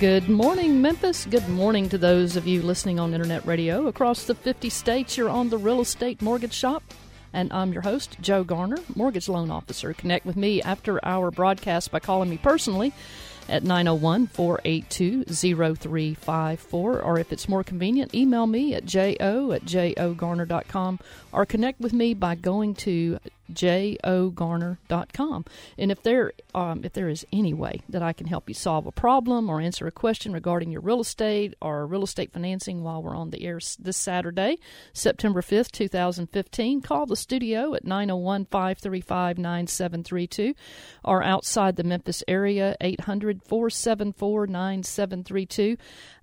Good morning, Memphis. Good morning to those of you listening on internet radio across the 50 states. You're on the Real Estate Mortgage Shop, and I'm your host, Joe Garner, mortgage loan officer. Connect with me after our broadcast by calling me personally at 901 482 0354. Or if it's more convenient, email me at jo at jogarner.com or connect with me by going to jogarner.com. And if there um, if there is any way that I can help you solve a problem or answer a question regarding your real estate or real estate financing while we're on the air this Saturday, September 5th, 2015, call the studio at 901-535-9732 or outside the Memphis area 800-474-9732.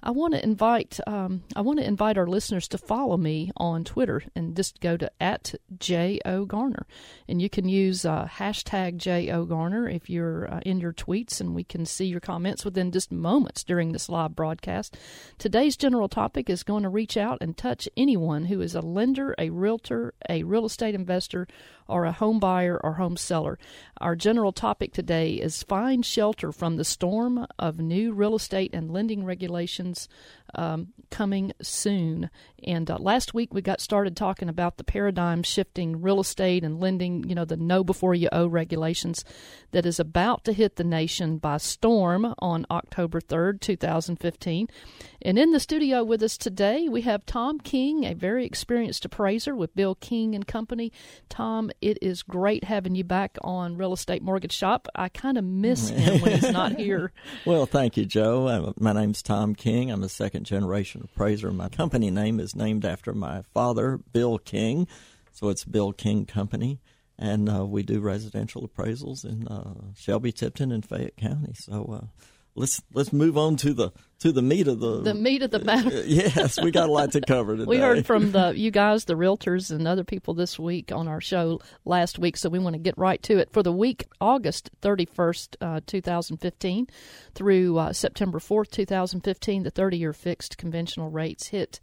I want to invite um, I want to invite our listeners to follow me on Twitter and just go to at J O Garner, and you can use uh, hashtag J O Garner if you're uh, in your tweets, and we can see your comments within just moments during this live broadcast. Today's general topic is going to reach out and touch anyone who is a lender, a realtor, a real estate investor, or a home buyer or home seller. Our general topic today is find shelter from the storm of new real estate and lending regulations um, coming soon. And uh, last week we got started talking about the paradigm shifting real estate and lending, you know, the know before you owe regulations that is about to hit the nation by storm on October 3rd, 2015. And in the studio with us today, we have Tom King, a very experienced appraiser with Bill King and Company. Tom, it is great having you back on Real Estate Mortgage Shop. I kind of miss him when he's not here. well, thank you, Joe. I'm, my name's Tom King. I'm a second generation appraiser. My company name is named after my father, Bill King, so it's Bill King Company. And uh, we do residential appraisals in uh, Shelby, Tipton, and Fayette County. So uh, let's let's move on to the to the meat of the the meat of the matter. yes, we got a lot to cover today. we heard from the you guys, the realtors, and other people this week on our show last week, so we want to get right to it. For the week August thirty first, uh, two thousand fifteen, through uh, September fourth, two thousand fifteen, the thirty year fixed conventional rates hit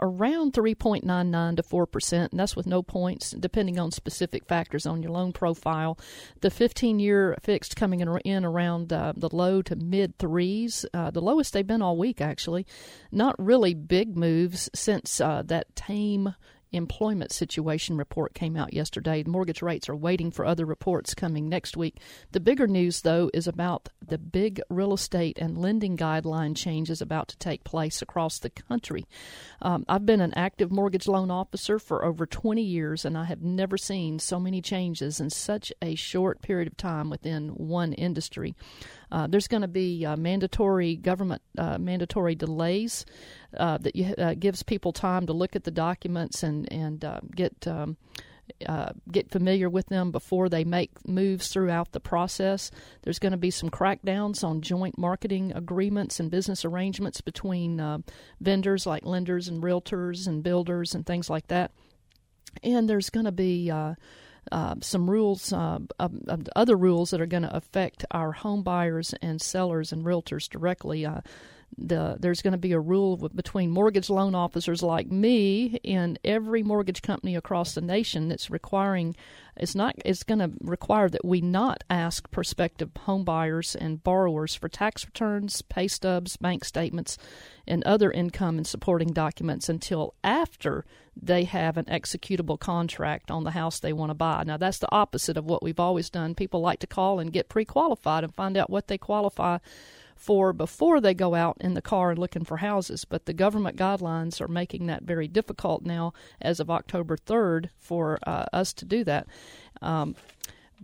around 3.99 to 4%, and that's with no points, depending on specific factors on your loan profile. The 15 year fixed coming in, around uh, the low to mid threes, uh, the lowest they've been all week, actually. Not really big moves since uh, that tame employment situation report came out yesterday. Mortgage rates are waiting for other reports coming next week. The bigger news, though, is about the big real estate and lending guideline changes about to take place across the country. Um, I've been an active mortgage loan officer for over 20 years, and I have never seen so many changes in such a short period of time within one industry. Uh, there's going to be uh, mandatory government uh, mandatory delays uh, that you, uh, gives people time to look at the documents and and get. Um, uh, get familiar with them before they make moves throughout the process. There's going to be some crackdowns on joint marketing agreements and business arrangements between uh, vendors like lenders and realtors and builders and things like that. And there's going to be uh, uh, some rules, uh, other rules that are going to affect our home buyers and sellers and realtors directly. The, there's going to be a rule between mortgage loan officers like me and every mortgage company across the nation that's requiring it's not it's going to require that we not ask prospective home buyers and borrowers for tax returns, pay stubs, bank statements, and other income and supporting documents until after they have an executable contract on the house they want to buy. Now that's the opposite of what we've always done. People like to call and get pre-qualified and find out what they qualify for before they go out in the car and looking for houses. But the government guidelines are making that very difficult now as of October 3rd for uh, us to do that. Um,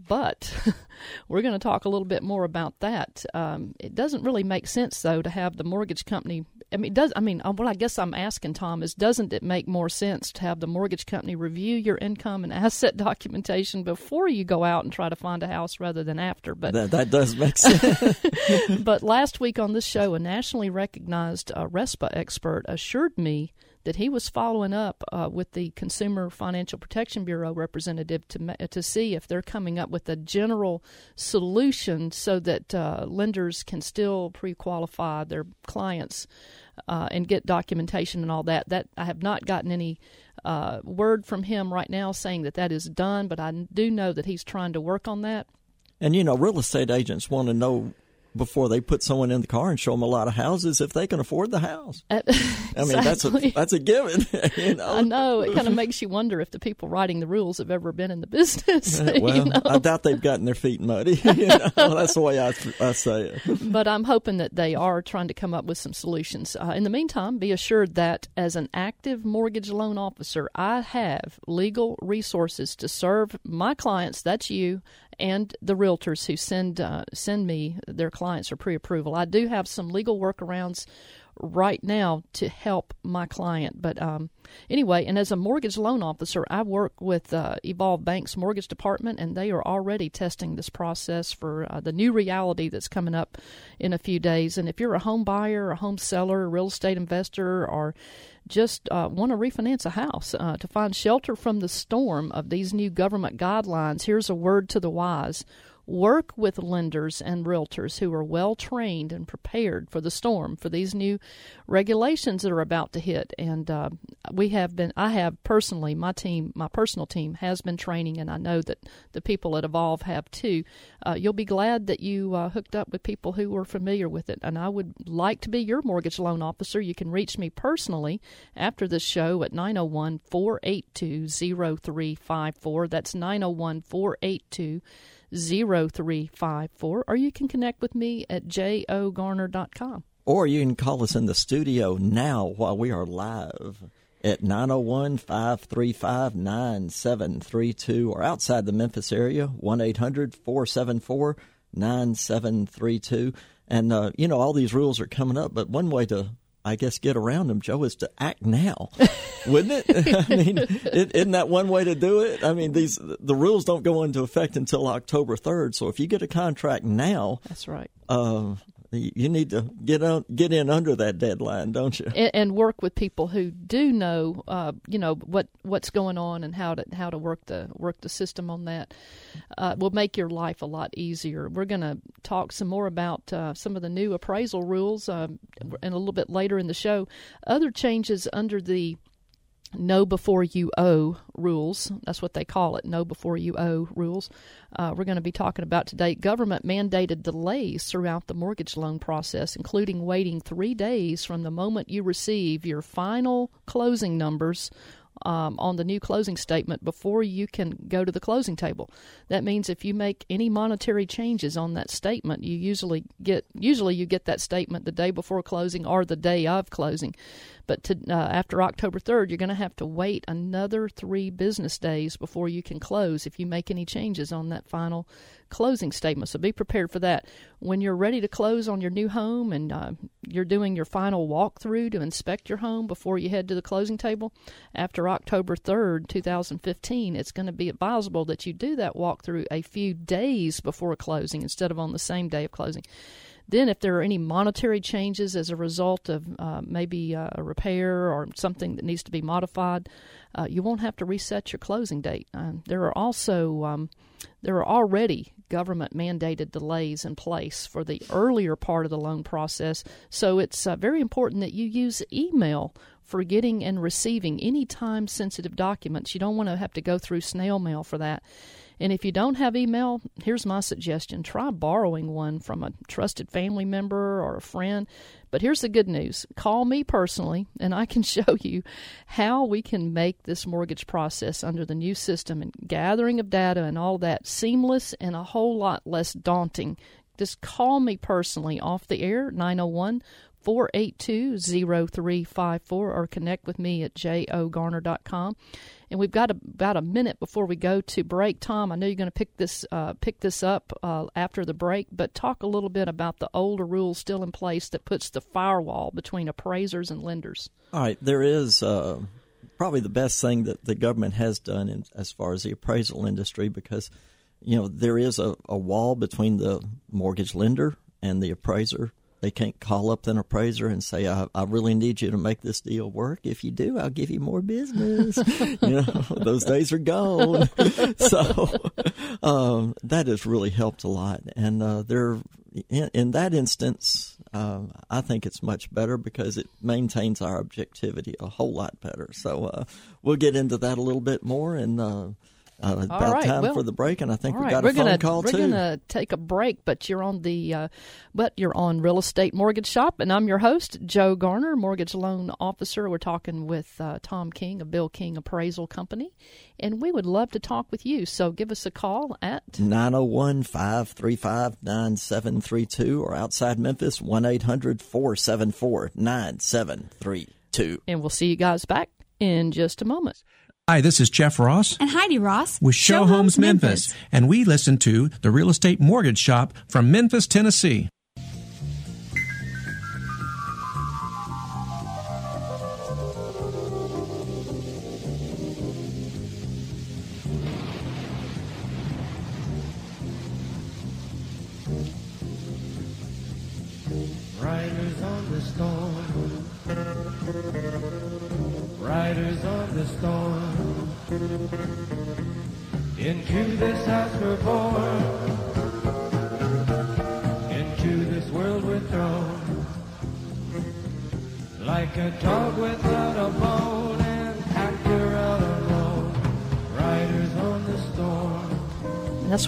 but we're going to talk a little bit more about that. Um, it doesn't really make sense, though, to have the mortgage company. I mean, does I mean uh, what I guess I'm asking Tom is, doesn't it make more sense to have the mortgage company review your income and asset documentation before you go out and try to find a house rather than after? But that, that does make sense. but last week on this show, a nationally recognized uh, RESPA expert assured me that he was following up uh, with the Consumer Financial Protection Bureau representative to to see if they're coming up with a general solution so that uh, lenders can still pre-qualify their clients uh, and get documentation and all that. That I have not gotten any uh, word from him right now saying that that is done, but I do know that he's trying to work on that. And you know, real estate agents want to know before they put someone in the car and show them a lot of houses if they can afford the house. Uh, I mean, that's a that's a given. You know? I know it kind of makes you wonder if the people writing the rules have ever been in the business. well, you know? I doubt they've gotten their feet muddy. you know? That's the way I, I say it. But I'm hoping that they are trying to come up with some solutions. Uh, in the meantime, be assured that as an active mortgage loan officer, I have legal resources to serve my clients. That's you and the realtors who send uh, send me their clients for pre-approval. I do have some legal workarounds right now to help my client. But um, anyway, and as a mortgage loan officer, I work with uh, Evolve Bank's mortgage department, and they are already testing this process for uh, the new reality that's coming up in a few days. And if you're a home buyer, a home seller, a real estate investor, or just uh, want to refinance a house uh, to find shelter from the storm of these new government guidelines, here's a word to the wise work with lenders and realtors who are well trained and prepared for the storm for these new regulations that are about to hit. And uh, we have been i have personally my team my personal team has been training and i know that the people at evolve have too. Uh, you'll be glad that you uh, hooked up with people who are familiar with it. And i would like to be your mortgage loan officer. You can reach me personally after this show at 901 482 0354 that's 901 482 0354, or you can connect with me at jogarner.com. Or you can call us in the studio now while we are live at 901 535 9732 or outside the Memphis area, 1 800 474 9732. And, uh, you know, all these rules are coming up, but one way to I guess, get around them, Joe, is to act now, wouldn't it? I mean, is isn't that one way to do it? I mean, these the rules don't go into effect until October third. So if you get a contract now, that's right. Uh, you need to get on, get in under that deadline, don't you? And, and work with people who do know, uh, you know, what what's going on and how to how to work the work the system on that. Uh, will make your life a lot easier. We're going to talk some more about uh, some of the new appraisal rules, um, and a little bit later in the show. Other changes under the know before you owe rules. That's what they call it, know before you owe rules. Uh, we're going to be talking about today government mandated delays throughout the mortgage loan process, including waiting three days from the moment you receive your final closing numbers um, on the new closing statement before you can go to the closing table. That means if you make any monetary changes on that statement, you usually get usually you get that statement the day before closing or the day of closing. But to, uh, after October 3rd, you're going to have to wait another three business days before you can close if you make any changes on that final closing statement. So be prepared for that. When you're ready to close on your new home and uh, you're doing your final walkthrough to inspect your home before you head to the closing table, after October 3rd, 2015, it's going to be advisable that you do that walkthrough a few days before closing instead of on the same day of closing. Then, if there are any monetary changes as a result of uh, maybe uh, a repair or something that needs to be modified, uh, you won't have to reset your closing date. Uh, there are also um, there are already government mandated delays in place for the earlier part of the loan process, so it's uh, very important that you use email for getting and receiving any time sensitive documents. You don't want to have to go through snail mail for that. And if you don't have email, here's my suggestion try borrowing one from a trusted family member or a friend. But here's the good news call me personally, and I can show you how we can make this mortgage process under the new system and gathering of data and all that seamless and a whole lot less daunting. Just call me personally off the air, 901 482 0354, or connect with me at jogarner.com. And we've got about a minute before we go to break. Tom, I know you're going to pick this uh, pick this up uh, after the break, but talk a little bit about the older rules still in place that puts the firewall between appraisers and lenders. All right, there is uh, probably the best thing that the government has done in, as far as the appraisal industry because you know there is a, a wall between the mortgage lender and the appraiser they can't call up an appraiser and say, I, I really need you to make this deal work. If you do, I'll give you more business. you know, those days are gone. so um, that has really helped a lot. And uh, there, in, in, that instance, uh, I think it's much better because it maintains our objectivity a whole lot better. So uh, we'll get into that a little bit more and uh, about right, time well, for the break, and I think we right, got we're phone gonna, call we're too. gonna take a break, but you're on the, uh, but you're on Real Estate Mortgage Shop, and I'm your host, Joe Garner, mortgage loan officer. We're talking with uh, Tom King of Bill King Appraisal Company, and we would love to talk with you. So give us a call at 901 535 9732 or outside Memphis 1 800 474 9732. and we'll see you guys back in just a moment. Hi, this is Jeff Ross and Heidi Ross with Show, Homes Memphis, and we listen to the Real Estate Mortgage Shop from Memphis, Tennessee.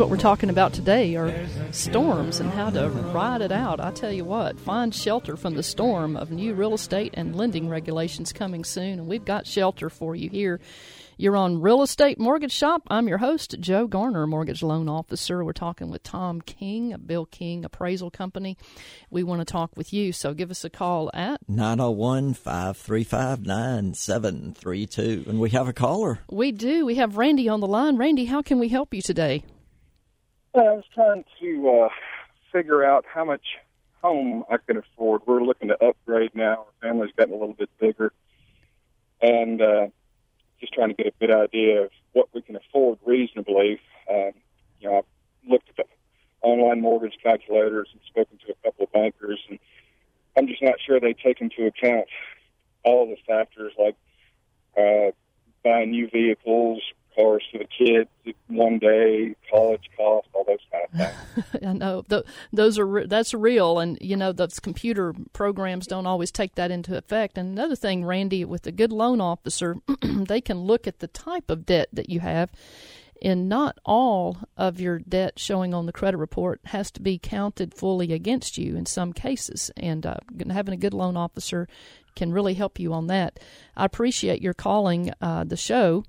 What we're talking about today are storms and how to ride it out. I tell you what, find shelter from the storm of new real estate and lending regulations coming soon. And we've got shelter for you here. You're on Real Estate Mortgage Shop. I'm your host, Joe Garner, mortgage loan officer. We're talking with Tom King Bill King Appraisal Company. We want to talk with you, so give us a call at 901 535 9732. And we have a caller. We do. We have Randy on the line. Randy, how can we help you today? I was trying to uh, figure out how much home I could afford. We're looking to upgrade now. Our family's gotten a little bit bigger, and uh, just trying to get a good idea of what we can afford reasonably. Um, you know, I've looked at the online mortgage calculators and spoken to a couple of bankers, and I'm just not sure they take into account all the factors like uh, buying new vehicles, cars for the kids one day, college costs, all those kind of things. I know Th- those are re- that's real, and you know those computer programs don't always take that into effect. And another thing, Randy, with a good loan officer, they can look at the type of debt that you have, and not all of your debt showing on the credit report has to be counted fully against you in some cases. And uh, having a good loan officer can really help you on that. I appreciate your calling uh, the show.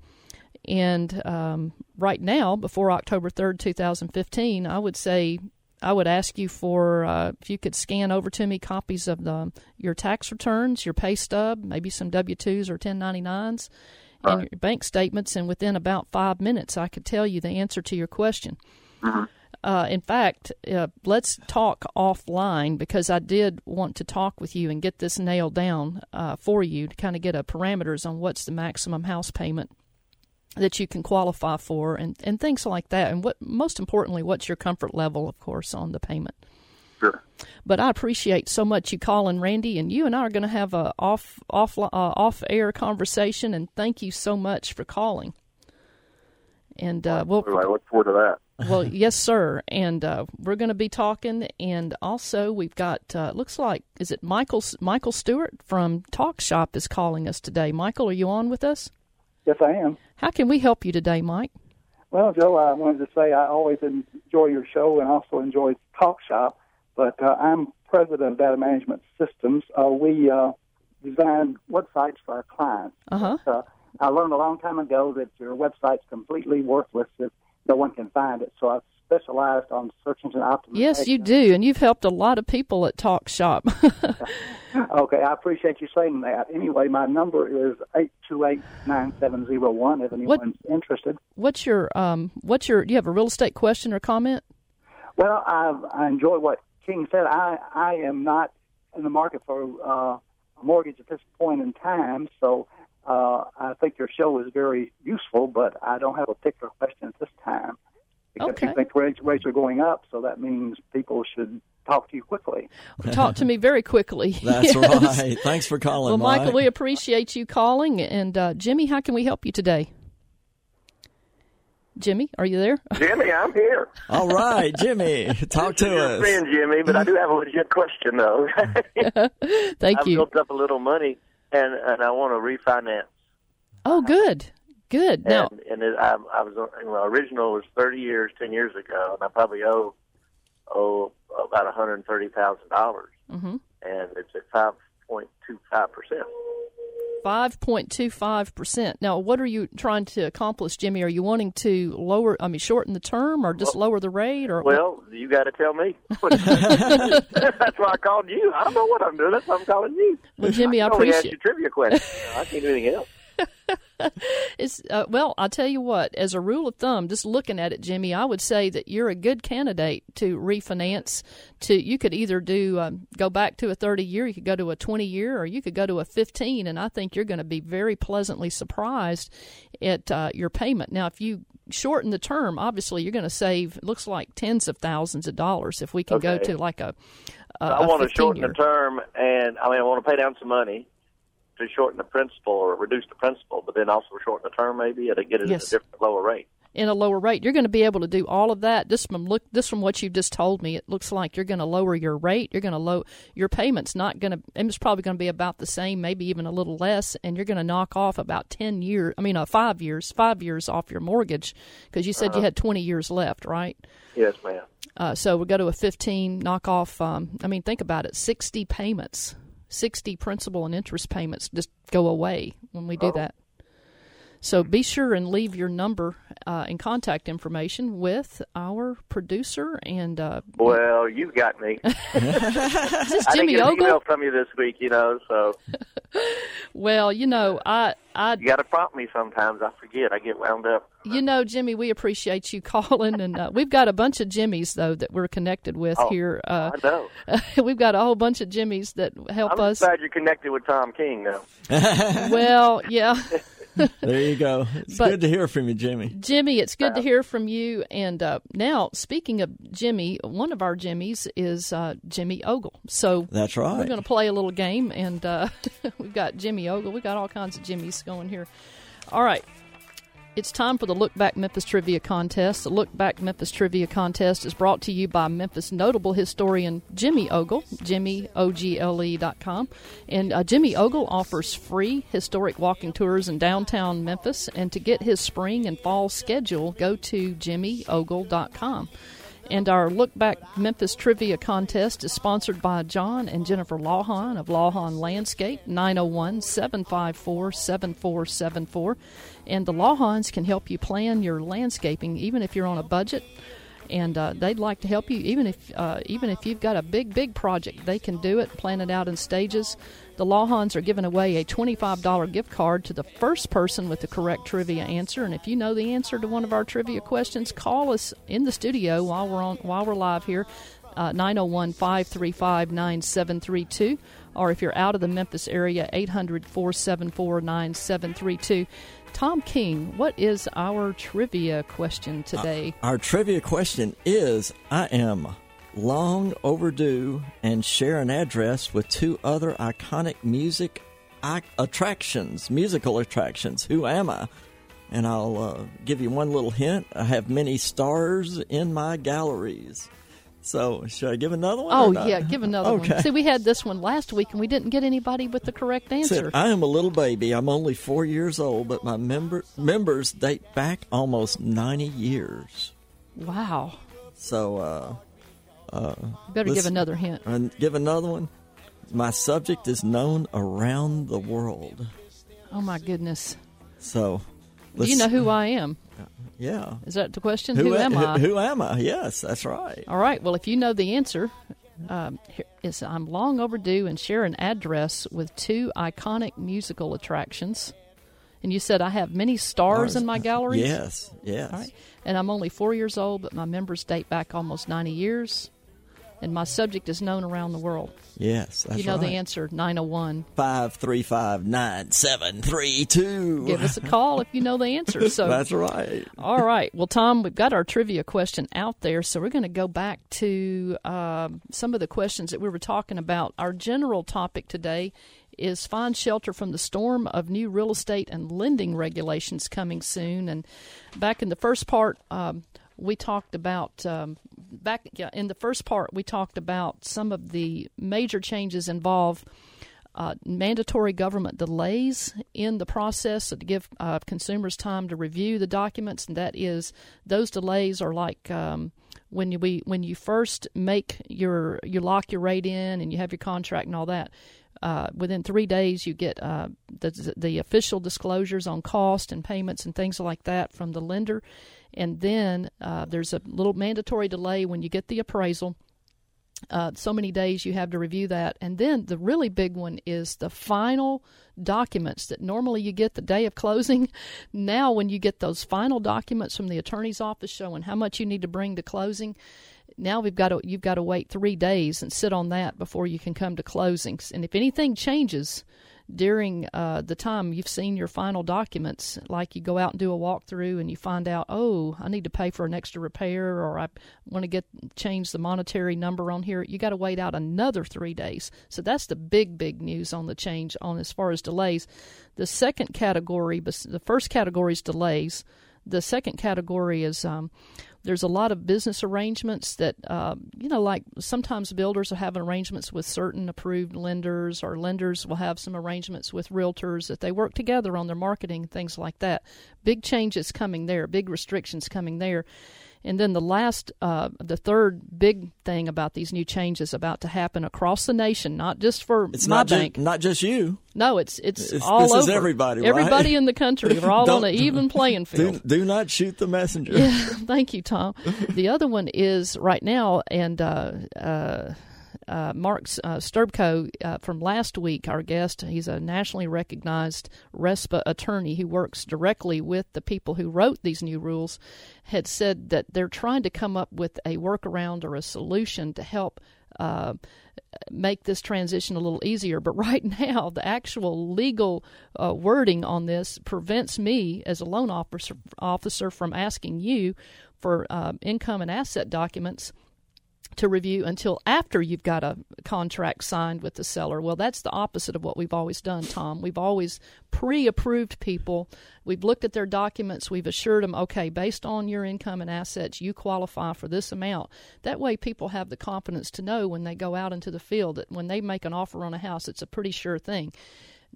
And um, right now, before October 3rd, 2015, I would say I would ask you for uh, if you could scan over to me copies of the your tax returns, your pay stub, maybe some W 2s or 1099s, and your bank statements. And within about five minutes, I could tell you the answer to your question. Uh, in fact, uh, let's talk offline because I did want to talk with you and get this nailed down uh, for you to kind of get a parameters on what's the maximum house payment that you can qualify for and, and things like that. And what most importantly, what's your comfort level, of course, on the payment. Sure. But I appreciate so much you calling, Randy, and you and I are going to have a off off uh, off air conversation. And thank you so much for calling. And uh, we'll I look forward to that. well, yes, sir. And uh, we're going to be talking. And also, we've got uh, looks like is it Michael Michael Stewart from Talk Shop is calling us today. Michael, are you on with us? Yes, I am. How can we help you today, Mike? Well, Joe, I wanted to say I always enjoy your show and also enjoy Talk Shop. But uh, I'm president of Data Management Systems. Uh, we uh, design websites for our clients. Uh-huh. Uh, I learned a long time ago that your website's completely worthless if no one can find it. So I've specialized on search engine optimization. Yes, you do, and you've helped a lot of people at Talk Shop. Okay, I appreciate you saying that. Anyway, my number is eight two eight nine seven zero one. If anyone's interested. what's your um? What's your? Do you have a real estate question or comment? Well, I, I enjoy what King said. I I am not in the market for uh, a mortgage at this point in time, so uh, I think your show is very useful. But I don't have a particular question at this time because Okay. I think rates, rates are going up, so that means people should talk to you quickly. Talk to me very quickly. That's Yes. right. Thanks for calling, Well, Mike. Michael, we appreciate you calling, and uh, Jimmy, how can we help you today? Jimmy, are you there? Jimmy, I'm here. All right, Jimmy, talk to Your us. friend Jimmy, but I do have a legit question though. Thank you. I've you. built up a little money and and I want to refinance. Oh, good, Good. Now, and and it, I, I was on- my original was 30 years, 10 years ago, and I probably owe owe about 130 thousand dollars, Mhm. and it's at 5.25 percent. 5.25%. Now, what are you trying to accomplish, Jimmy? Are you wanting to lower, I mean, shorten the term or just lower the rate? or Well, you got to tell me. That's why I called you. I don't know what I'm doing. That's why I'm calling you. Well, Jimmy, I ask appreciate you trivia questions. I can't do anything else. It's uh, well, I'll tell you what. As a rule of thumb, just looking at it, Jimmy, I would say that you're a good candidate to refinance. To you could either do um, go back to a 30 year, you could go to a 20 year, or you could go to a 15. And I think you're going to be very pleasantly surprised at uh, your payment. Now, if you shorten the term, obviously you're going to save. It looks like tens of thousands of dollars if we can go to like a. a I want to shorten the term, and I mean, I want to pay down some money to shorten the principal or reduce the principal, but then also shorten the term maybe to get it Yes. at a different lower rate. in a lower rate. You're going to be able to do all of that. Just from look, this from what you've just told me, it looks like you're going to lower your rate. You're going to low your payments. Not going to. It's probably going to be about the same, maybe even a little less. And you're going to knock off about ten years. I mean, uh, five years, five years off your mortgage because you said you had 20 years left, right? Yes, ma'am. Uh, so we go to a 15, knock off. Um, I mean, think about it: 60 payments, 60 principal and interest payments just go away when we do oh. that. So be sure and leave your number uh, and contact information with our producer and uh, Well, you got me. is this I didn't Jimmy get an Ogle. email from you this week, you know, so Well, you know, I, I, you got to prompt me sometimes. I forget. I get wound up. you know, Jimmy, we appreciate you calling, and uh, we've got a bunch of Jimmys though that we're connected with Oh, here. Uh, I know. we've got a whole bunch of Jimmys that help us. I'm glad you're connected with Tom King now. Well, yeah. There you go. It's But- good to hear from you, Jimmy. Jimmy, it's good to hear from you. And uh, now, speaking of Jimmy, one of our Jimmys is uh, Jimmy Ogle. So That's right. we're going to play a little game, and uh, we've got Jimmy Ogle. We've got all kinds of Jimmys going here. All right. It's time for the Look Back Memphis Trivia Contest. The Look Back Memphis Trivia Contest is brought to you by Memphis notable historian Jimmy Ogle, jimmyogle.com. And uh, Jimmy Ogle offers free historic walking tours in downtown Memphis. And to get his spring and fall schedule, go to jimmyogle.com. And our Look Back Memphis Trivia Contest is sponsored by John and Jennifer Lawhon of Lawhon Landscape, 901 754 7474. And the Lawhons can help you plan your landscaping even if you're on a budget. And uh, they'd like to help you even if uh, even if you've got a big big project, they can do it. Plan it out in stages. The Lawhons are giving away a $25 gift card to the first person with the correct trivia answer. And if you know the answer to one of our trivia questions, call us in the studio while we're on while we're live here. Uh, 901 535 9732. Or if you're out of the Memphis area, 800 474 9732. Tom King, what is our trivia question today? Our trivia question is I am long overdue and share an address with two other iconic music attractions, musical attractions. Who am I? And I'll uh, give you one little hint. I have many stars in my galleries. So, should I give another one? Oh, yeah, give another okay. one. See, we had this one last week and we didn't get anybody with the correct answer. I am a little baby. I'm only four years old, but my member members date back almost 90 years. Wow. So, uh, uh Better give another hint. and give another one. My subject is known around the world. Oh, my goodness. So, Do you know who I am? Yeah. Is that the question? Who, a- am I? Who, am I? Yes, that's right. All right. Well, if you know the answer, um, is I'm long overdue and share an address with two iconic musical attractions. And you said I have many stars in my galleries. Yes, yes. All right. And I'm only four years old, but my members date back almost 90 years. And my subject is known around the world. Yes, that's you know right. the answer 901. Five three five nine seven three two. Give us a call if you know the answer. So That's right. All right. Well, Tom, we've got our trivia question out there, so we're going to go back to um, some of the questions that we were talking about. Our general topic today is find shelter from the storm of new real estate and lending regulations coming soon. And back in the first part, um, we talked about um, back in the first part we talked about some of the major changes involved uh, mandatory government delays in the process to give uh, consumers time to review the documents, and that is those delays are like um, when you we when you first make your you lock your rate in and you have your contract and all that. Uh, within three days, you get uh, the the official disclosures on cost and payments and things like that from the lender, and then uh, there's a little mandatory delay when you get the appraisal uh, so many days you have to review that. And then the really big one is the final documents that normally you get the day of closing. Now, when you get those final documents from the attorney's office showing how much you need to bring to closing, now we've got to you've got to wait three days and sit on that before you can come to closings. And if anything changes during uh, the time you've seen your final documents, like you go out and do a walkthrough and you find out, oh, I need to pay for an extra repair or I want to get change the monetary number on here, you got to wait out another three days. So that's the big, big news on the change on as far as delays. The second category, the first category is delays. The second category is um, there's a lot of business arrangements that, uh, you know, like sometimes builders will have arrangements with certain approved lenders, or lenders will have some arrangements with realtors that they work together on their marketing, things like that. Big changes coming there, big restrictions coming there. And then the last, uh, the third big thing about these new changes about to happen across the nation, not just for It's my not bank. just, not just you. no, it's it's, It's- all this over. is everybody, right? Everybody in the country. We're all on an even playing field. Do, do not shoot the messenger. Yeah, thank you, Tom. The other one is right now, and uh, uh, uh, Mark uh, Sterbcow uh, from last week, our guest, he's a nationally recognized RESPA attorney who works directly with the people who wrote these new rules, had said that they're trying to come up with a workaround or a solution to help. Uh, make this transition a little easier. But right now, the actual legal uh, wording on this prevents me, as a loan officer, officer from asking you for uh, income and asset documents to review until after you've got a contract signed with the seller. Well, that's the opposite of what we've always done, Tom. We've always pre approved people. We've looked at their documents. We've assured them, okay, based on your income and assets, you qualify for this amount. That way, people have the confidence to know when they go out into the field that when they make an offer on a house, it's a pretty sure thing.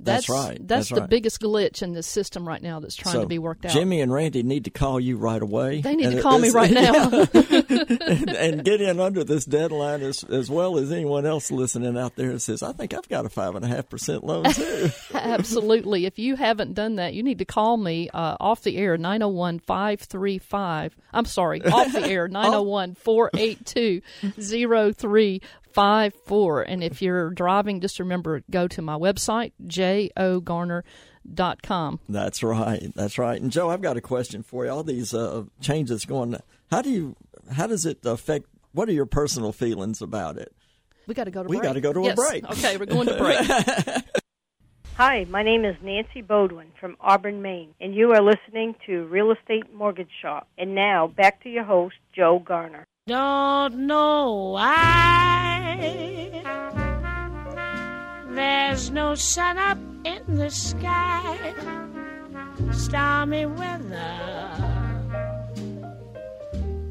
That's right. That's, That's the right. biggest glitch in this system right now that's trying so to be worked out. Jimmy and Randy need to call you right away. They need And to call me right now. and, and get in under this deadline as as well as anyone else listening out there that says, I think I've got a five and a half percent loan too. Absolutely. If you haven't done that, you need to call me uh, off the air 901 535. I'm sorry, off the air 901 482 0354. And if you're driving, just remember go to my website, jogarner.com. That's right. That's right. And Joe, I've got a question for you. All these uh, changes going. How do you? How does it affect? What are your personal feelings about it? We got to go to We break. gotta go to a break. Okay, we're going to break. Hi, my name is Nancy Bodwin from Auburn, Maine, and you are listening to Real Estate Mortgage Shop. And now, back to your host, Joe Garner. Don't know why there's no sun up in the sky. Stormy weather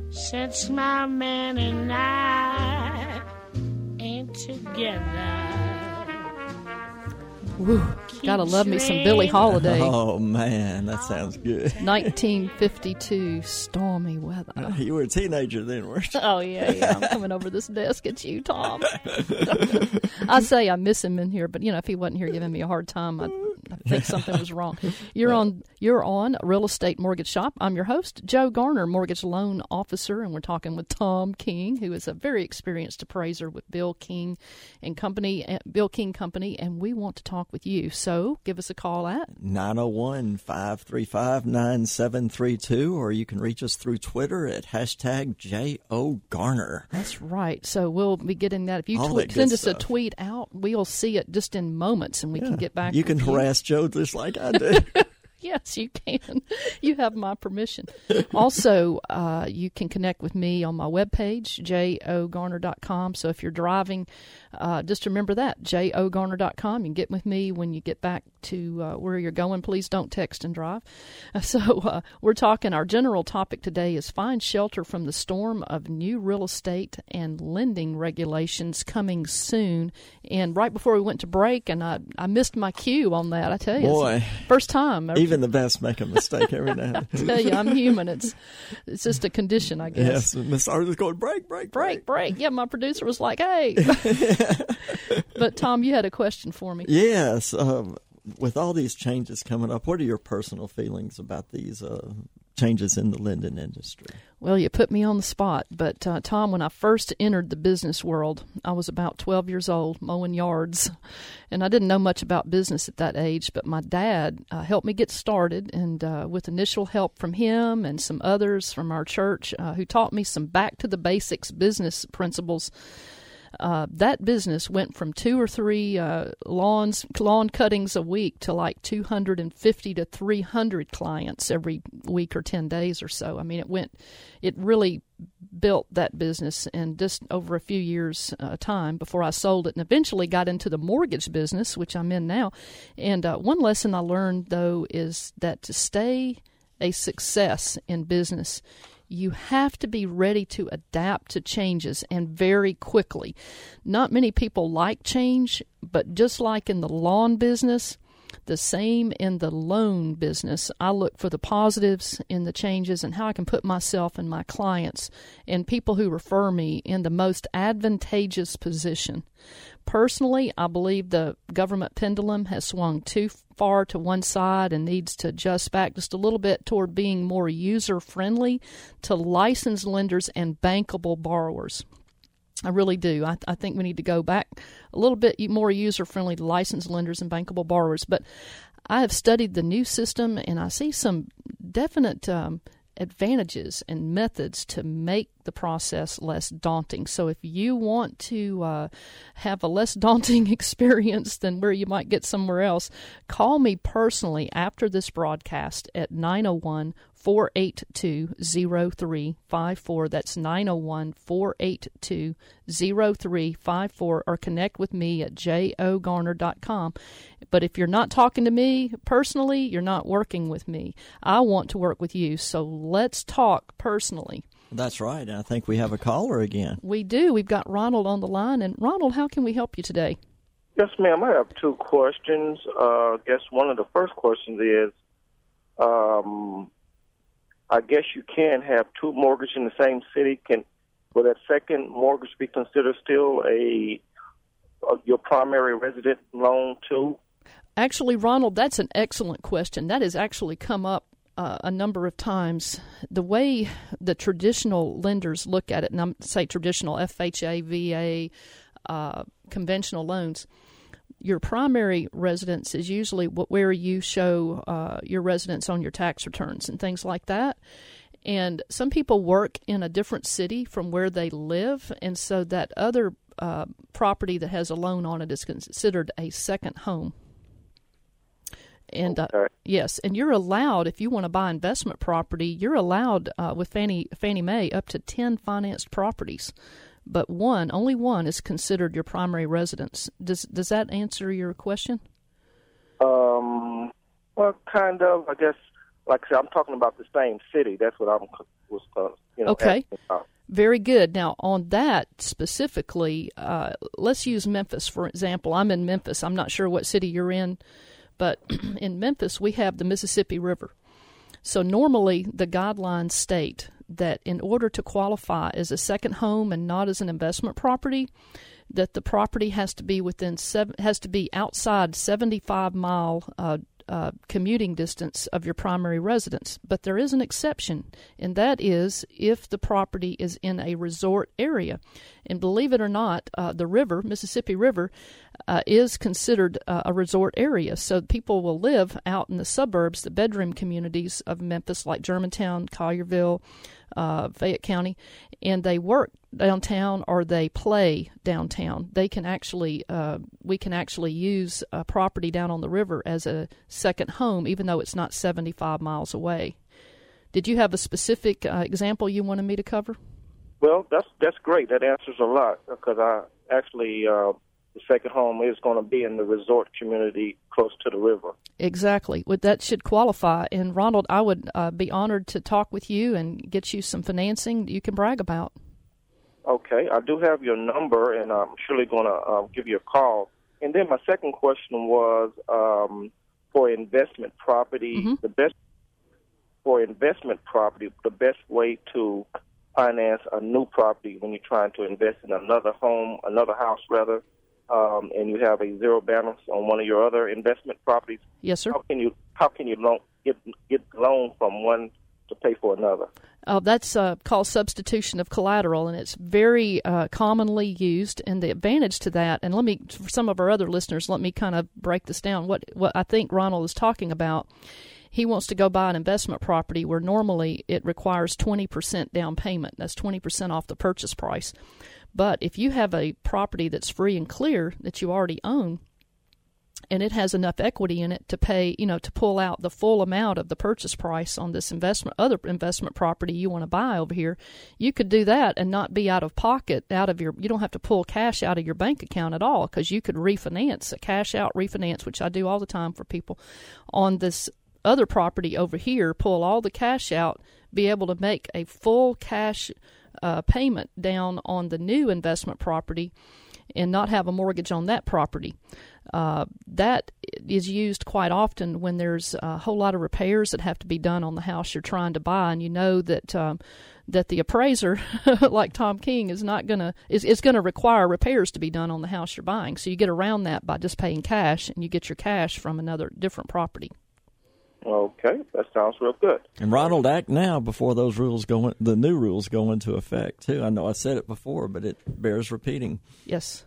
since my man and I ain't together. Woo, gotta love me some Billie Holiday. Oh man, that sounds good. 1952 stormy weather. Uh, you were a teenager then, weren't you? Oh yeah, yeah. I'm coming over this desk at you, Tom. I say I miss him in here, but you know, if he wasn't here giving me a hard time, I'd, I think something was wrong. You're on. You're on Real Estate Mortgage Shop. I'm your host, Joe Garner, mortgage loan officer, and we're talking with Tom King, who is a very experienced appraiser with Bill King and Company, uh, Bill King Company, and we want to talk with you. So give us a call at 901 535 9732, or you can reach us through Twitter at hashtag J.O. Garner. That's right. So we'll be getting that. If you tweet, send us a tweet out, we'll see it just in moments, and we can get back. To You can with harass Joe just like I do. yes, you can. You have my permission. also, uh, you can connect with me on my webpage, jogarner.com. So if you're driving, uh, just remember that, jogarner.com. You can get with me when you get back to uh, where you're going. Please don't text and drive. So uh, we're talking, our general topic today is find shelter from the storm of new real estate and lending regulations coming soon. And right before we went to break, and I, I missed my cue on that, I tell you. Boy. First time. Even the best make a mistake every now and then. I tell you, I'm human. It's it's just a condition, I guess. Yes, Miss Arthur's going break, break, Break, break. Yeah, my producer was like, "Hey," but Tom, you had a question for me. Yes, um, with all these changes coming up, what are your personal feelings about these uh, changes in the lending industry? Well, you put me on the spot, but uh, Tom, when I first entered the business world, I was about 12 years old, mowing yards, and I didn't know much about business at that age. But my dad uh, helped me get started, and uh, with initial help from him and some others from our church uh, who taught me some back to the basics business principles. Uh, that business went from two or three uh, lawns lawn cuttings a week to like 250 to 300 clients every week or 10 days or so. I mean, it went, it really built that business in just over a few years uh, time before I sold it and eventually got into the mortgage business, which I'm in now. And uh, one lesson I learned though is that to stay a success in business, you have to be ready to adapt to changes and very quickly. Not many people like change, but just like in the lawn business, the same in the loan business. I look for the positives in the changes and how I can put myself and my clients and people who refer me in the most advantageous position. Personally, I believe the government pendulum has swung too far to one side and needs to adjust back just a little bit toward being more user friendly to licensed lenders and bankable borrowers. I really do. I, I, think we need to go back a little bit more user friendly to licensed lenders and bankable borrowers. But I have studied the new system and I see some definite um, advantages and methods to make the process less daunting. So if you want to uh, have a less daunting experience than where you might get somewhere else, call me personally after this broadcast at 901 482 0354. That's 901 482 0354 or connect with me at jogarner.com. But if you're not talking to me personally, you're not working with me. I want to work with you. So let's talk personally. That's right. and I think we have a caller again. We do. We've got Ronald on the line. And Ronald, how can we help you today? Yes, ma'am. I have two questions. Uh, I guess one of the first questions is um, I guess you can have two mortgages in the same city. Can will that second mortgage be considered still a, a your primary resident loan too? Actually, Ronald, that's an excellent question. That has actually come up uh, a number of times. The way the traditional lenders look at it, and I'm say traditional FHA, VA, uh, conventional loans, your primary residence is usually where you show uh, your residence on your tax returns and things like that. And some people work in a different city from where they live, and so that other uh, property that has a loan on it is considered a second home. And uh, yes, and you're allowed if you want to buy investment property, you're allowed uh, with Fannie Fannie Mae up to ten financed properties, but one only one is considered your primary residence. Does does that answer your question? Um, well, kind of. I guess, like I said, I'm talking about the same city. That's what I'm was, uh, you know. Okay. Very good. Now, on that specifically, uh, let's use Memphis for example. I'm in Memphis. I'm not sure what city you're in. But in Memphis, we have the Mississippi River. So normally, the guidelines state that in order to qualify as a second home and not as an investment property, that the property has to be within seven, has to be outside 75 mile uh, uh, commuting distance of your primary residence. But there is an exception, and that is if the property is in a resort area. And believe it or not, uh, the river, Mississippi River, uh, is considered uh, a resort area. So people will live out in the suburbs, the bedroom communities of Memphis, like Germantown, Collierville, uh, Fayette County, and they work downtown or they play downtown, they can actually uh, we can actually use a property down on the river as a second home, even though it's not 75 miles away. Did you have a specific uh, example you wanted me to cover? Well, that's that's great. That answers a lot because I actually uh, the second home is going to be in the resort community close to the river. Exactly. Well, that should qualify. And Ronald, I would uh, be honored to talk with you and get you some financing you can brag about. Okay, I do have your number, and I'm surely going to um, give you a call. And then my second question was um, for investment property. Mm-hmm. The best for investment property, the best way to finance a new property when you're trying to invest in another home, another house rather, um, and you have a zero balance on one of your other investment properties. Yes, sir. How can you how can you loan, get get loan from one to pay for another? Uh, that's uh, called substitution of collateral, and it's very uh, commonly used. And the advantage to that, and let me, for some of our other listeners, let me kind of break this down. What what I think Ronald is talking about, he wants to go buy an investment property where normally it requires twenty percent down payment. That's twenty percent off the purchase price. But if you have a property that's free and clear that you already own, and it has enough equity in it to pay, you know, to pull out the full amount of the purchase price on this investment, other investment property you want to buy over here, you could do that and not be out of pocket, out of your, you don't have to pull cash out of your bank account at all because you could refinance, a cash out refinance, which I do all the time for people on this other property over here, pull all the cash out, be able to make a full cash uh, payment down on the new investment property and not have a mortgage on that property. Uh, that is used quite often when there's a whole lot of repairs that have to be done on the house you're trying to buy, and you know that um, that the appraiser, like Tom King, is not gonna is is to require repairs to be done on the house you're buying. So you get around that by just paying cash, and you get your cash from another different property. Okay, that sounds real good. And Ronald, act now before those rules go. In, the new rules go into effect too. I know I said it before, but it bears repeating. Yes.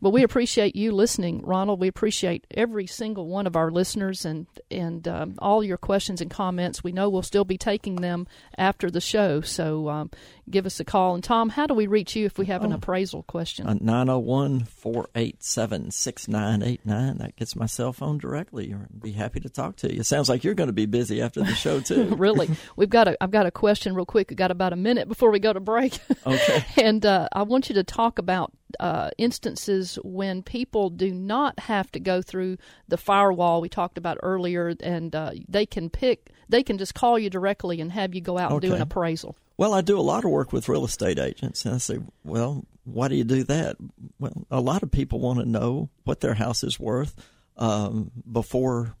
Well, we appreciate you listening, Ronald. We appreciate every single one of our listeners and and um, all your questions and comments. We know we'll still be taking them after the show, so um, give us a call. And Tom, how do we reach you if we have an Oh. appraisal question? Uh, 901 487 6989. That gets my cell phone directly. I'd be happy to talk to you. Sounds like you're going to be busy after the show, too. really, we've got a. I've got a question real quick. We've got about a minute before we go to break. Okay. and uh, I want you to talk about uh, instances when people do not have to go through the firewall we talked about earlier, and uh, they can pick. They can just call you directly and have you go out and do an appraisal. Well, I do a lot of work with real estate agents, and I say, well, why do you do that? Well, a lot of people want to know what their house is worth um, before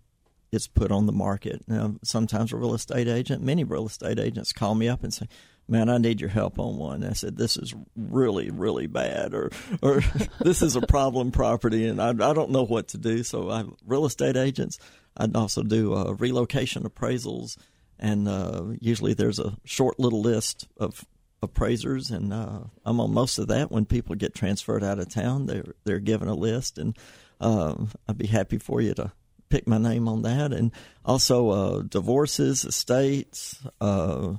it's put on the market. Now, sometimes a real estate agent, many real estate agents call me up and say, man, I need your help on one. I said, this is really, really bad, or, or this is a problem property, and I, I don't know what to do. So, I real estate agents. I'd also do uh, relocation appraisals, and uh, usually there's a short little list of appraisers, and uh, I'm on most of that. When people get transferred out of town, they're they're given a list, and um, I'd be happy for you to pick my name on that, and also uh, divorces, estates, uh,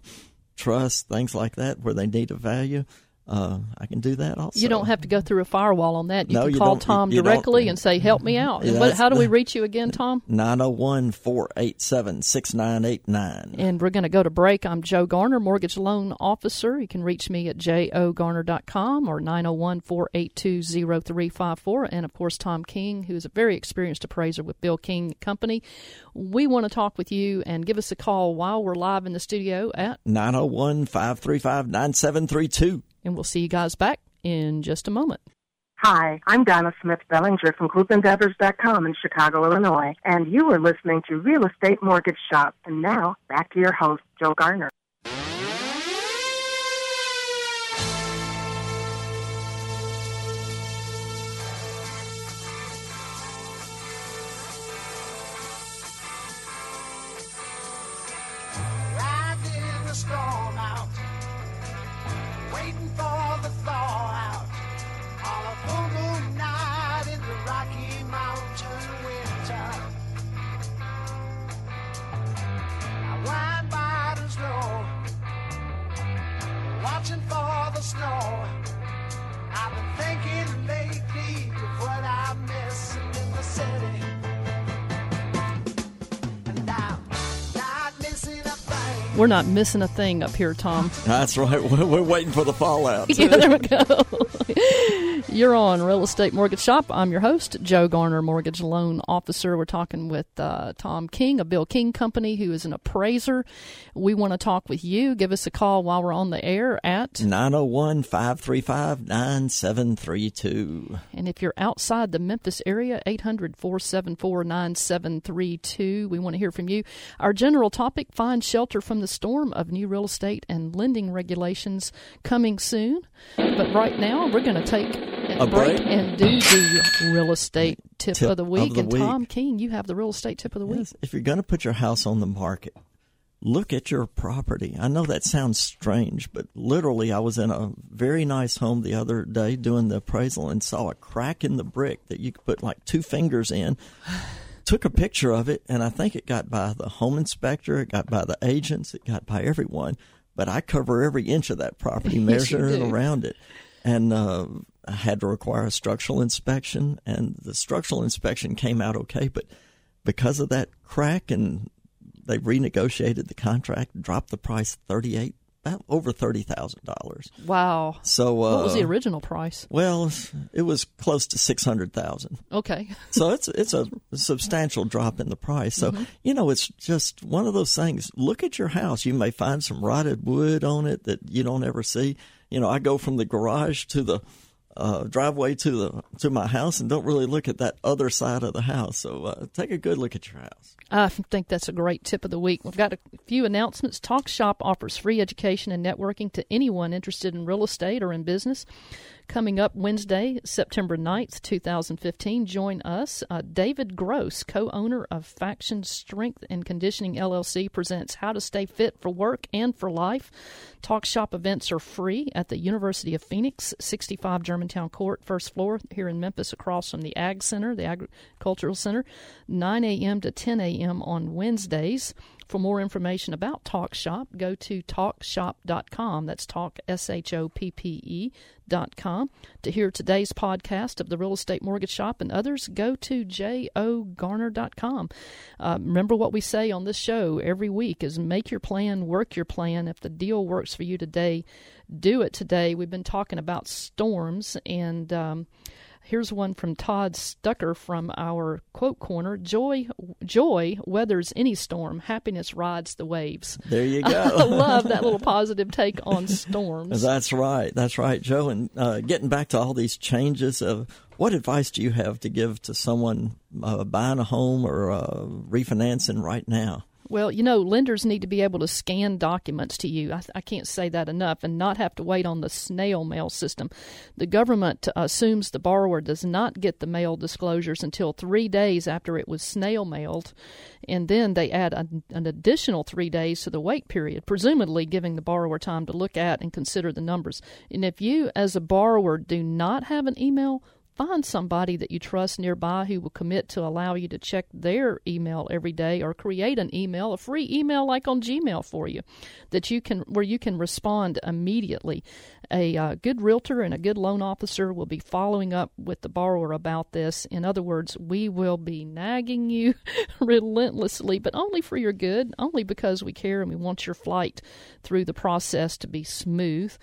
trusts, things like that, where they need a value. Uh, I can do that also. You don't have to go through a firewall on that. You No, can you call. Tom You directly and say, "Help me out." Yeah, what, how do we reach you again, Tom? 901 487 6989. And we're going to go to break. I'm Joe Garner, mortgage loan officer. You can reach me at jogarner.com or 901 482 0354. And of course, Tom King, who is a very experienced appraiser with Bill King Company. We want to talk with you and give us a call while we're live in the studio at, 901 535 9732. And we'll see you guys back in just a moment. Hi, I'm Donna Smith Bellinger from GroupEndeavors.com in Chicago, Illinois, and you are listening to Real Estate Mortgage Shop. And now, back to your host, Joe Garner. We're not missing a thing up here, Tom. That's right. We're, we're waiting for the fallout. yeah, there we go. You're on Real Estate Mortgage Shop. I'm your host, Joe Garner, Mortgage Loan Officer. We're talking with uh, Tom King of Bill King Company, who is an appraiser. We want to talk with you. Give us a call while we're on the air at 901 535 9732. And if you're outside the Memphis area, 800 474 9732. We want to hear from you. Our general topic find shelter from the storm of new real estate and lending regulations coming soon. But right now, we're going to take a, A break. and do the real estate tip, Tip of the of week. the and week. Tom King, you have the real estate tip of the week. Yes, if you're going to put your house on the market, look at your property. I know that sounds strange, but literally, I was in a very nice home the other day doing the appraisal and saw a crack in the brick that you could put like two fingers in. Took a picture of it, and I think it got by the home inspector, it got by the agents, it got by everyone. But I cover every inch of that property, measuring around it. And uh, had to require a structural inspection, and the structural inspection came out okay. But because of that crack, and they renegotiated the contract, dropped the price thirty eight, about over thirty thousand dollars. Wow. So uh, what was the original price? Well, it was close to six hundred thousand. Okay. So it's it's a substantial drop in the price. So Mm-hmm. you know, it's just one of those things. Look at your house. You may find some rotted wood on it that you don't ever see. You know, I go from the garage to the uh, driveway to the to my house and don't really look at that other side of the house. So uh, take a good look at your house. I think that's a great tip of the week. We've got a few announcements. Talk Shop offers free education and networking to anyone interested in real estate or in business. Coming up Wednesday, September 9th, 2015, join us. Uh, David Gross, co owner of Faction Strength and Conditioning LLC, presents How to Stay Fit for Work and for Life. Talk Shop events are free at the University of Phoenix, 65 Germantown Court, first floor here in Memphis, across from the Ag Center, the Agricultural Center, 9 a.m. to 10 a.m. on Wednesdays. For more information about Talk Shop, go to talkshoppe.com. That's talk, S H O P P E dot com. To hear today's podcast of the Real Estate Mortgage Shop and others, go to jogarner.com. Uh, remember what we say on this show every week is make your plan, work your plan. If the deal works for you today, do it today. We've been talking about storms and um, Here's one from Todd Stucker from our quote corner. Joy, joy weathers any storm. Happiness rides the waves. There you I go. love that little positive take on storms. That's right. That's right, Joe. And uh, getting back to all these changes, of what advice do you have to give to someone uh, buying a home or uh, refinancing right now? Well, you know, lenders need to be able to scan documents to you. I, I can't say that enough, and not have to wait on the snail mail system. The government uh, assumes the borrower does not get the mail disclosures until three days after it was snail mailed, and then they add an, an additional three days to the wait period, presumably giving the borrower time to look at and consider the numbers. And if you, as a borrower, do not have an email, Find somebody that you trust nearby who will commit to allow you to check their email every day or create an email, a free email like on Gmail for you that you can where you can respond immediately. A uh, good realtor and a good loan officer will be following up with the borrower about this. In other words, we will be nagging you relentlessly, but only for your good, only because we care and we want your flight through the process to be smooth.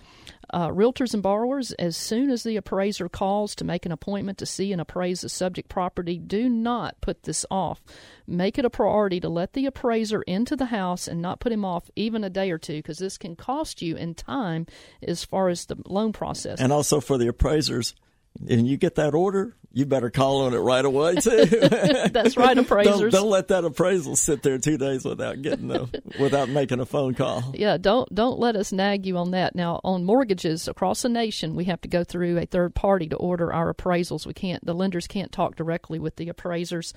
Uh, realtors and borrowers, as soon as the appraiser calls to make an appointment to see and appraise the subject property, do not put this off. Make it a priority to let the appraiser into the house and not put him off even a day or two because this can cost you in time as far as the loan process. And also for the appraisers, and you get that order, you better call on it right away too. That's right, appraisers. don't, don't let that appraisal sit there two days without getting the, without making a phone call. Yeah, don't don't let us nag you on that. Now, on mortgages across the nation, we have to go through a third party to order our appraisals. We can't, the lenders can't talk directly with the appraisers,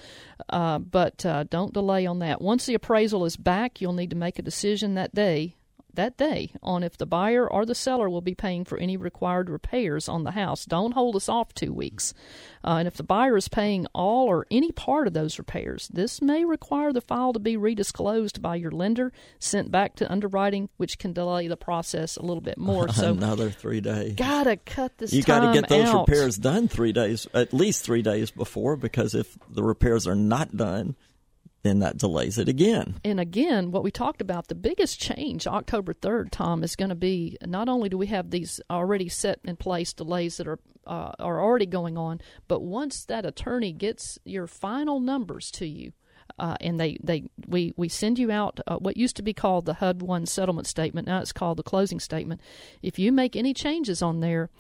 uh, but uh, don't delay on that. Once the appraisal is back, you'll need to make a decision that day. That day, on if the buyer or the seller will be paying for any required repairs on the house. Don't hold us off two weeks. Uh, and if the buyer is paying all or any part of those repairs, this may require the file to be redisclosed by your lender, sent back to underwriting, which can delay the process a little bit more. So, Another three days. gotta cut this You got to time get those out. repairs done three days, at least three days before, because if the repairs are not done, then that delays it again. And again, what we talked about, the biggest change October 3rd, Tom, is going to be not only do we have these already set in place delays that are uh, are already going on, but once that attorney gets your final numbers to you, uh, and they, they we, we send you out uh, what used to be called the HUD 1 settlement statement. Now it's called the closing statement. If you make any changes on there,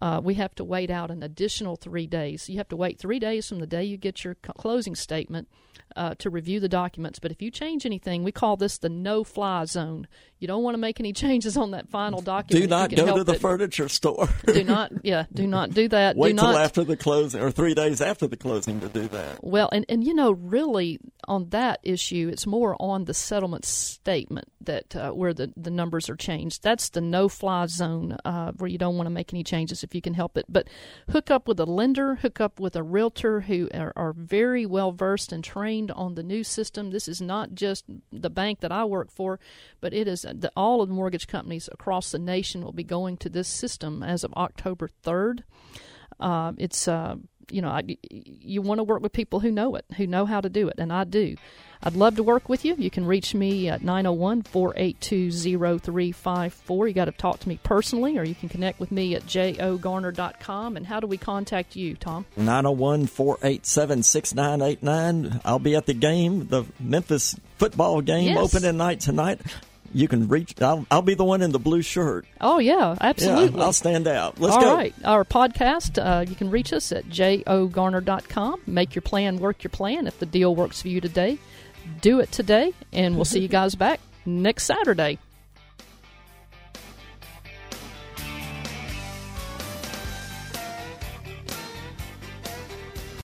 uh, we have to wait out an additional three days. You have to wait three days from the day you get your closing statement uh, to review the documents. But if you change anything, we call this the no fly zone. You don't want to make any changes on that final document. Do not go to the it. furniture store. do not, yeah, do not do that. Wait do till not, after the closing or three days after the closing to do that. Well, and, and you know, really on that issue, it's more on the settlement statement that uh, where the, the numbers are changed. That's the no fly zone uh, where you don't want to make any changes if you can help it. But hook up with a lender, hook up with a realtor who are, are very well versed and trained on the new system. This is not just the bank that I work for, but it is the, all of the mortgage companies across the nation will be going to this system as of October 3rd. Uh, it's uh, you know, I, you want to work with people who know it, who know how to do it, and I do. I'd love to work with you. You can reach me at 901 482 0354. You got to talk to me personally, or you can connect with me at jogarner.com. And how do we contact you, Tom? 901 487 6989. I'll be at the game, the Memphis football game, Yes. opening night tonight. You can reach, I'll, I'll be the one in the blue shirt. Oh, yeah, absolutely. Yeah, I'll stand out. Let's All go. right. Our podcast, uh, you can reach us at jogarner.com. Make your plan work your plan. If the deal works for you today, do it today, and we'll see you guys back next Saturday.